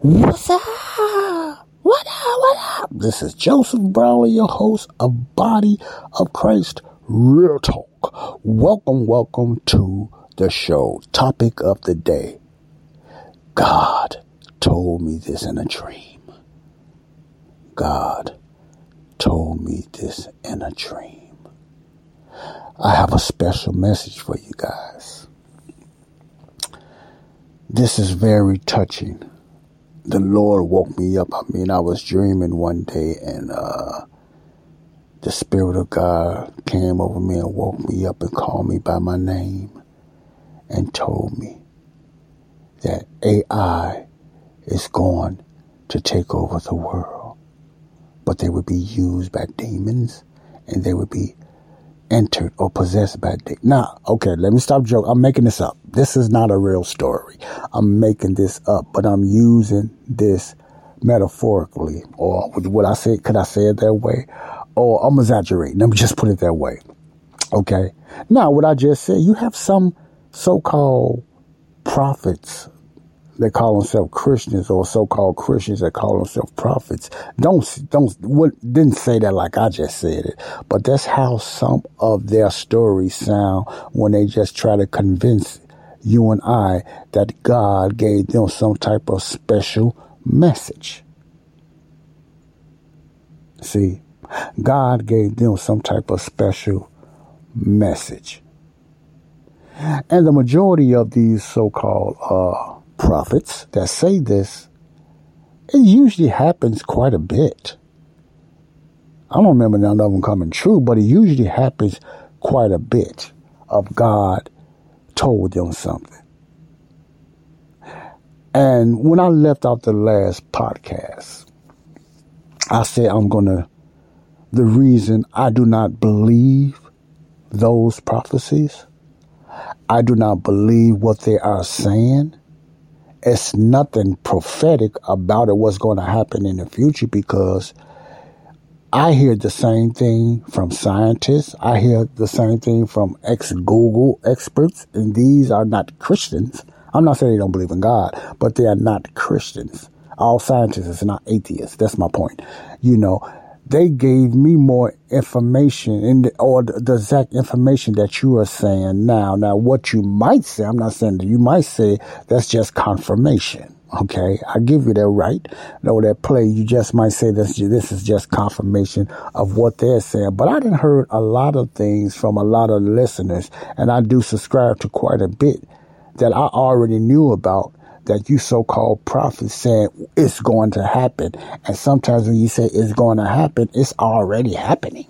What's up? What up? What up? This is Joseph Brownlee, your host of Body of Christ Real Talk. Welcome, welcome to the show. Topic of the day. God told me this in a dream. God told me this in a dream. I have a special message for you guys. This is very touching. The Lord woke me up. I mean, I was dreaming one day and, uh, the Spirit of God came over me and woke me up and called me by my name and told me that AI is going to take over the world. But they would be used by demons and they would be entered or possessed by demons. Now, okay, let me stop joking. I'm making this up. This is not a real story. I'm making this up, but I'm using this metaphorically or would I say, could I say it that way? Or I'm exaggerating. Let me just put it that way. Okay. Now, what I just said, you have some so-called prophets they call themselves Christians or so-called Christians that call themselves prophets. Don't, don't, what, didn't say that like I just said it, but that's how some of their stories sound when they just try to convince you and I that God gave them some type of special message. See, God gave them some type of special message. And the majority of these so-called, uh, prophets that say this, it usually happens quite a bit. I don't remember none of them coming true, but it usually happens quite a bit of God told them something. And when I left out the last podcast, I said I'm going to, the reason I do not believe those prophecies, I do not believe what they are saying it's nothing prophetic about it, what's going to happen in the future because I hear the same thing from scientists. I hear the same thing from ex Google experts, and these are not Christians. I'm not saying they don't believe in God, but they are not Christians. All scientists are not atheists. That's my point. You know, they gave me more information in the, or the, the, exact information that you are saying now. Now, what you might say, I'm not saying that you might say that's just confirmation. Okay, I give you that right. No, that play, you just might say this. This is just confirmation of what they're saying. But I didn't heard a lot of things from a lot of listeners, and I do subscribe to quite a bit that I already knew about that you so-called prophets said it's going to happen. And sometimes when you say it's going to happen, it's already happening.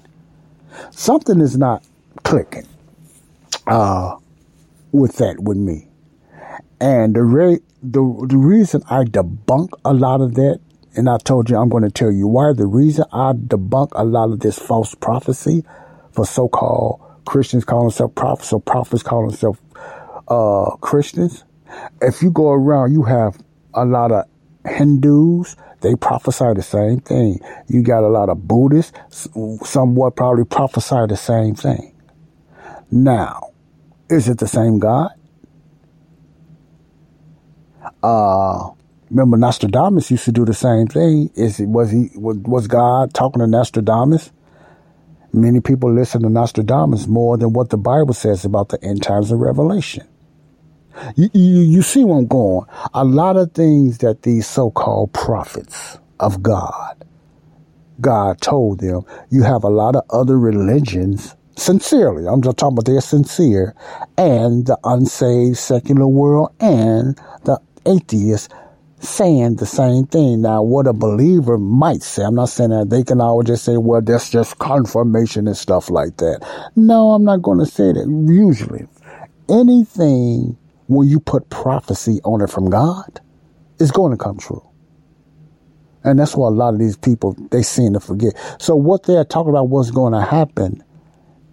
Something is not clicking, uh, with that with me. And the re- the, the reason I debunk a lot of that, and I told you I'm going to tell you why, the reason I debunk a lot of this false prophecy for so-called Christians calling themselves prophets or prophets calling themselves uh, Christians if you go around, you have a lot of Hindus, they prophesy the same thing. You got a lot of Buddhists, somewhat probably prophesy the same thing. Now, is it the same God? Uh, remember Nostradamus used to do the same thing. Is it, was he, was God talking to Nostradamus? Many people listen to Nostradamus more than what the Bible says about the end times of Revelation. You, you, you see where I'm going. A lot of things that these so-called prophets of God, God told them, you have a lot of other religions, sincerely, I'm just talking about they're sincere, and the unsaved secular world and the atheists saying the same thing. Now, what a believer might say, I'm not saying that they can always just say, well, that's just confirmation and stuff like that. No, I'm not going to say that. Usually, anything when you put prophecy on it from God it's going to come true. And that's why a lot of these people, they seem to forget. So what they're talking about what's going to happen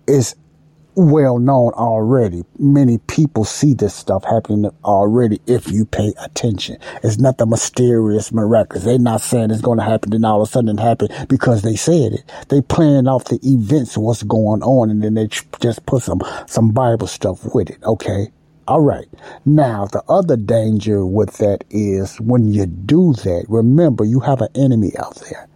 is well known already. Many people see this stuff happening already if you pay attention. It's nothing mysterious, miraculous. They're not saying it's going to happen and all of a sudden it happened because they said it. They plan off the events, what's going on, and then they just put some, some Bible stuff with it. Okay. All right. Now, the other danger with that is when you do that, remember you have an enemy out there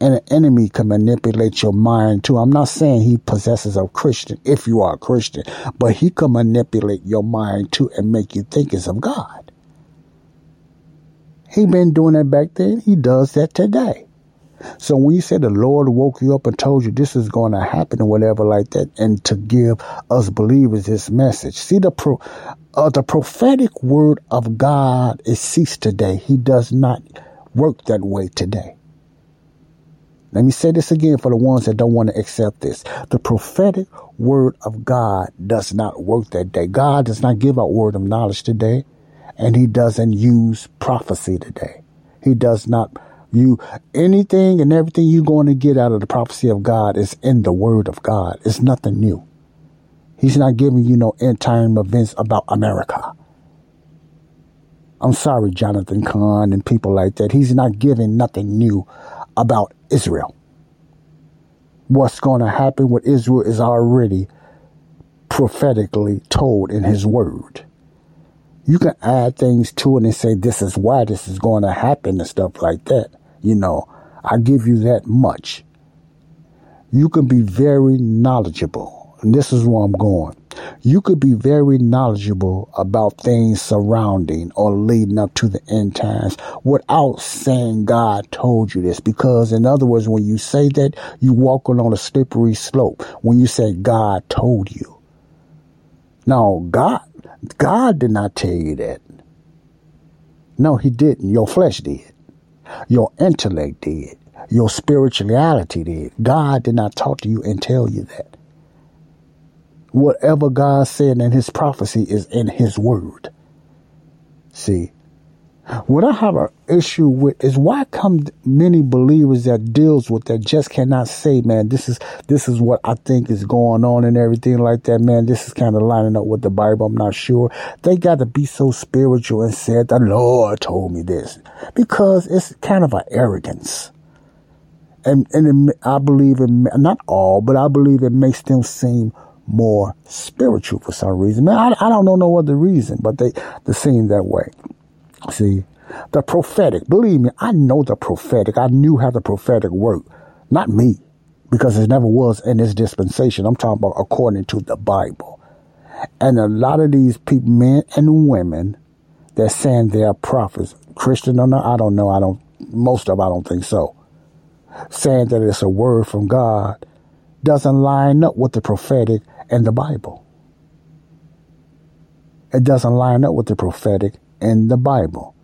and an enemy can manipulate your mind too. I'm not saying he possesses a Christian if you are a Christian, but he can manipulate your mind too and make you think it's of God. He been doing that back then. He does that today. So when you say the Lord woke you up and told you this is going to happen or whatever like that, and to give us believers this message, see the pro, uh, the prophetic word of God is ceased today. He does not work that way today. Let me say this again for the ones that don't want to accept this. The prophetic word of God does not work that day. God does not give out word of knowledge today, and He doesn't use prophecy today. He does not you anything and everything you're going to get out of the prophecy of God is in the word of God. It's nothing new. He's not giving you no end time events about America. I'm sorry, Jonathan Cahn and people like that. He's not giving nothing new about Israel. What's going to happen with Israel is already prophetically told in his word. You can add things to it and say, this is why this is going to happen and stuff like that. You know, I give you that much. You can be very knowledgeable. And this is where I'm going you could be very knowledgeable about things surrounding or leading up to the end times without saying God told you this. Because in other words, when you say that, you walking on a slippery slope. When you say God told you. No, God, God did not tell you that. No, he didn't. Your flesh did. Your intellect did. Your spirituality did. God did not talk to you and tell you that whatever God said in his prophecy is in his word. See, what I have an issue with is why come many believers that deals with that just cannot say, man, this is this is what I think is going on and everything like that, man. This is kind of lining up with the Bible. I'm not sure. They got to be so spiritual and said the Lord told me this because it's kind of an arrogance. And and it, I believe it, not all, but I believe it makes them seem more spiritual for some reason. Man, I, I don't know no other reason, but they, they seem that way. See, the prophetic, believe me, I know the prophetic. I knew how the prophetic worked. Not me, because it never was in this dispensation. I'm talking about according to the Bible. And a lot of these people, men and women, they're saying they're prophets. Christian or not, I don't know. I don't, most of them, I don't think so. Saying that it's a word from God doesn't line up with the prophetic and the Bible. It doesn't line up with the prophetic in the Bible.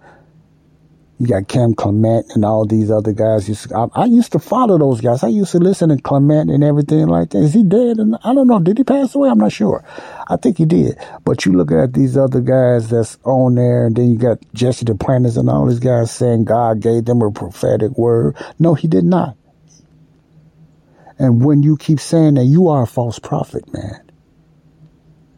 You got Kim Clement and all these other guys. I, I, used to follow those guys. I used to listen to Clement and everything like that. Is he dead? And I don't know. Did he pass away? I'm not sure. I think he did. But you look at these other guys that's on there, and then you got Jesse Duplantis and all these guys saying God gave them a prophetic word. No, he did not. And when you keep saying that, you are a false prophet, man.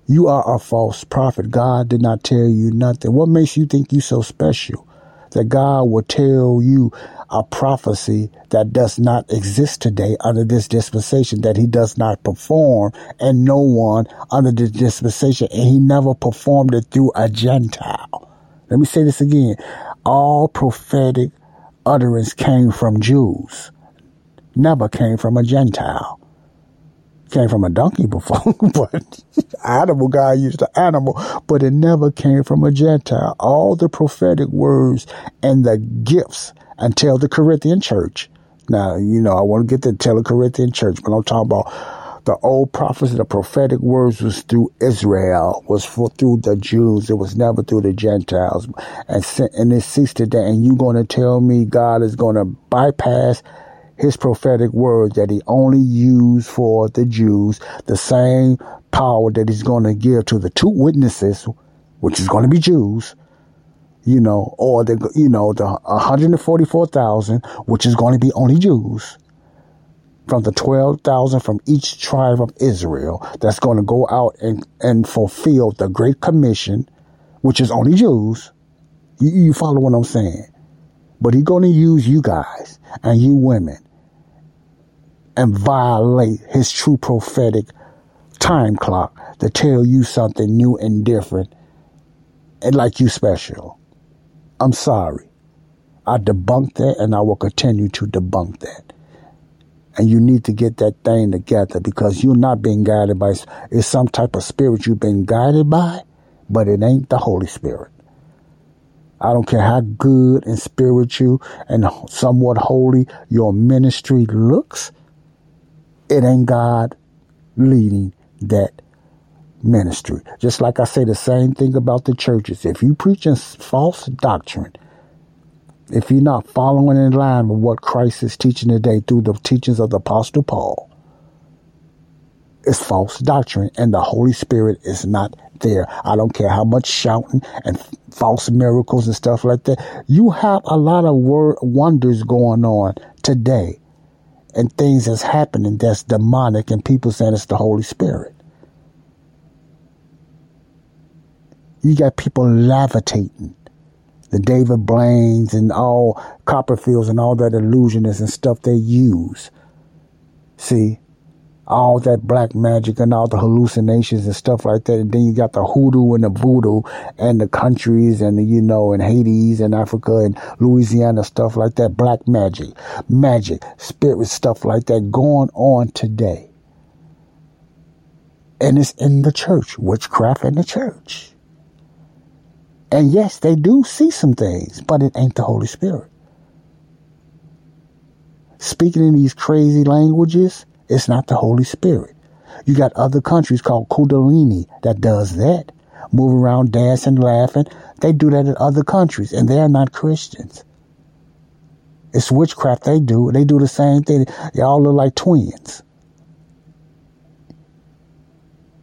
You are a false prophet. God did not tell you nothing. What makes you think you so special? That God will tell you a prophecy that does not exist today under this dispensation, that he does not perform and no one under this dispensation, and he never performed it through a Gentile. Let me say this again. All prophetic utterance came from Jews never came from a Gentile. Came from a donkey before, but animal guy used the animal, but it never came from a Gentile. All the prophetic words and the gifts until the Corinthian church. Now, you know, I want to get to tell the Corinthian church, but I'm talking about the old prophets, the prophetic words was through Israel, was for through the Jews. It was never through the Gentiles. And, and it ceased today. And you going to tell me God is going to bypass his prophetic words that he only used for the Jews, the same power that he's going to give to the two witnesses, which is going to be Jews, you know, or the, you know, the 144,000, which is going to be only Jews from the 12,000 from each tribe of Israel that's going to go out and, and fulfill the Great Commission, which is only Jews. You, you follow what I'm saying? But he's going to use you guys and you women and violate his true prophetic time clock to tell you something new and different and like you special. I'm sorry. I debunked that and I will continue to debunk that. And you need to get that thing together because you're not being guided by, it's some type of spirit you've been guided by, but it ain't the Holy Spirit. I don't care how good and spiritual and somewhat holy your ministry looks. It ain't God leading that ministry. Just like I say the same thing about the churches. If you preaching false doctrine, if you're not following in line with what Christ is teaching today through the teachings of the Apostle Paul, it's false doctrine and the Holy Spirit is not there. I don't care how much shouting and false miracles and stuff like that. You have a lot of word wonders going on today and things that's happening that's demonic and people saying it's the Holy Spirit. You got people levitating. The David Blaines and all Copperfields and all that illusionists and stuff they use. See, all that black magic and all the hallucinations and stuff like that. And then you got the hoodoo and the voodoo and the countries and the, you know, and Haiti and Africa and Louisiana, stuff like that. Black magic, magic, spirit stuff like that going on today. And it's in the church, witchcraft in the church. And yes, they do see some things, but it ain't the Holy Spirit. Speaking in these crazy languages, it's not the Holy Spirit. You got other countries called Kundalini that does that. Move around, dancing, laughing. They do that in other countries, and they're not Christians. It's witchcraft they do. They do the same thing. They all look like twins.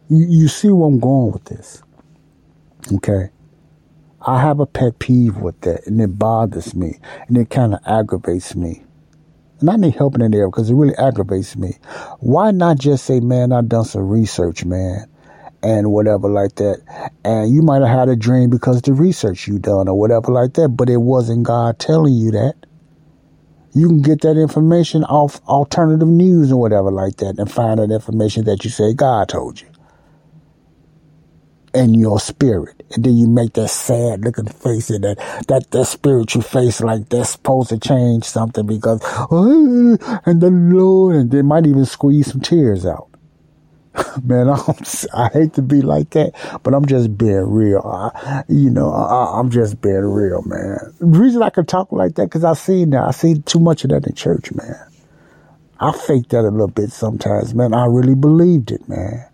You, you see where I'm going with this. Okay. I have a pet peeve with that, and it bothers me, and it kind of aggravates me. And I need help in that area because it really aggravates me. Why not just say, man, I've done some research, man, and whatever like that. And you might have had a dream because the research you done or whatever like that, but it wasn't God telling you that. You can get that information off alternative news or whatever like that and find that information that you say God told you in your spirit. And then you make that sad looking face and that, that, that spiritual face like that's supposed to change something because, oh, and the Lord, and they might even squeeze some tears out. Man, I'm, I hate to be like that, but I'm just being real. I, you know, I, am just being real, man. The reason I can talk like that, cause I see now, I see too much of that in church, man. I fake that a little bit sometimes, man. I really believed it, man.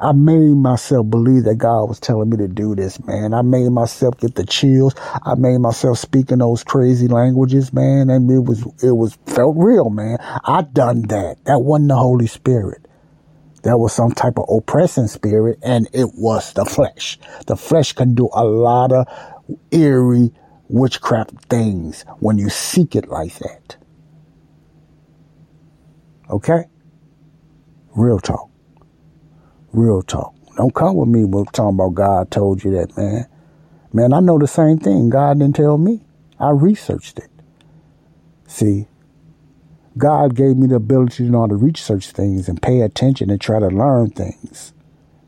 I made myself believe that God was telling me to do this, man. I made myself get the chills. I made myself speak in those crazy languages, man. And it was, it was felt real, man. I done that. That wasn't the Holy Spirit. That was some type of oppressing spirit and it was the flesh. The flesh can do a lot of eerie witchcraft things when you seek it like that. Okay? Real talk. Real talk. Don't come with me with talking about God told you that, man. Man, I know the same thing. God didn't tell me. I researched it. See, God gave me the ability to know how to research things and pay attention and try to learn things.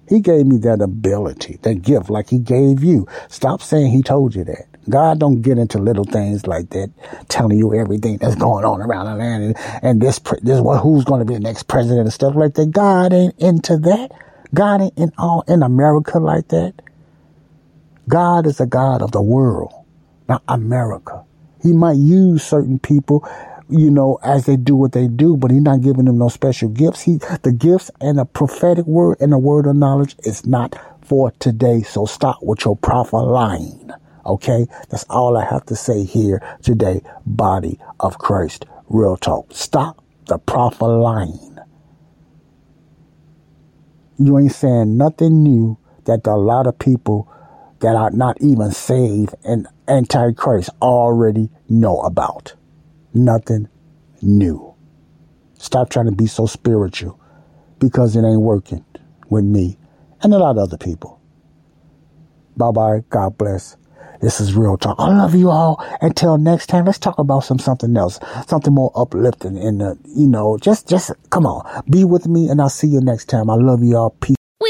He gave me that ability, that gift, like He gave you. Stop saying He told you that. God don't get into little things like that, telling you everything that's going on around the land and, and this, this, who's going to be the next president and stuff like that. God ain't into that. God ain't in all in America like that. God is a God of the world, not America. He might use certain people you know, as they do what they do, but he's not giving them no special gifts. He, the gifts and the prophetic word and the word of knowledge is not for today. So stop with your prophet lying. Okay. That's all I have to say here today. Body of Christ. Real talk. Stop the prophet lying. You ain't saying nothing new that a lot of people that are not even saved and antichrist already know about. Nothing new. Stop trying to be so spiritual because it ain't working with me and a lot of other people. Bye bye. God bless. This is real talk. I love you all. Until next time, let's talk about some something else, something more uplifting. And the, you know, just just come on, be with me, and I'll see you next time. I love you all. Peace.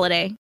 holiday.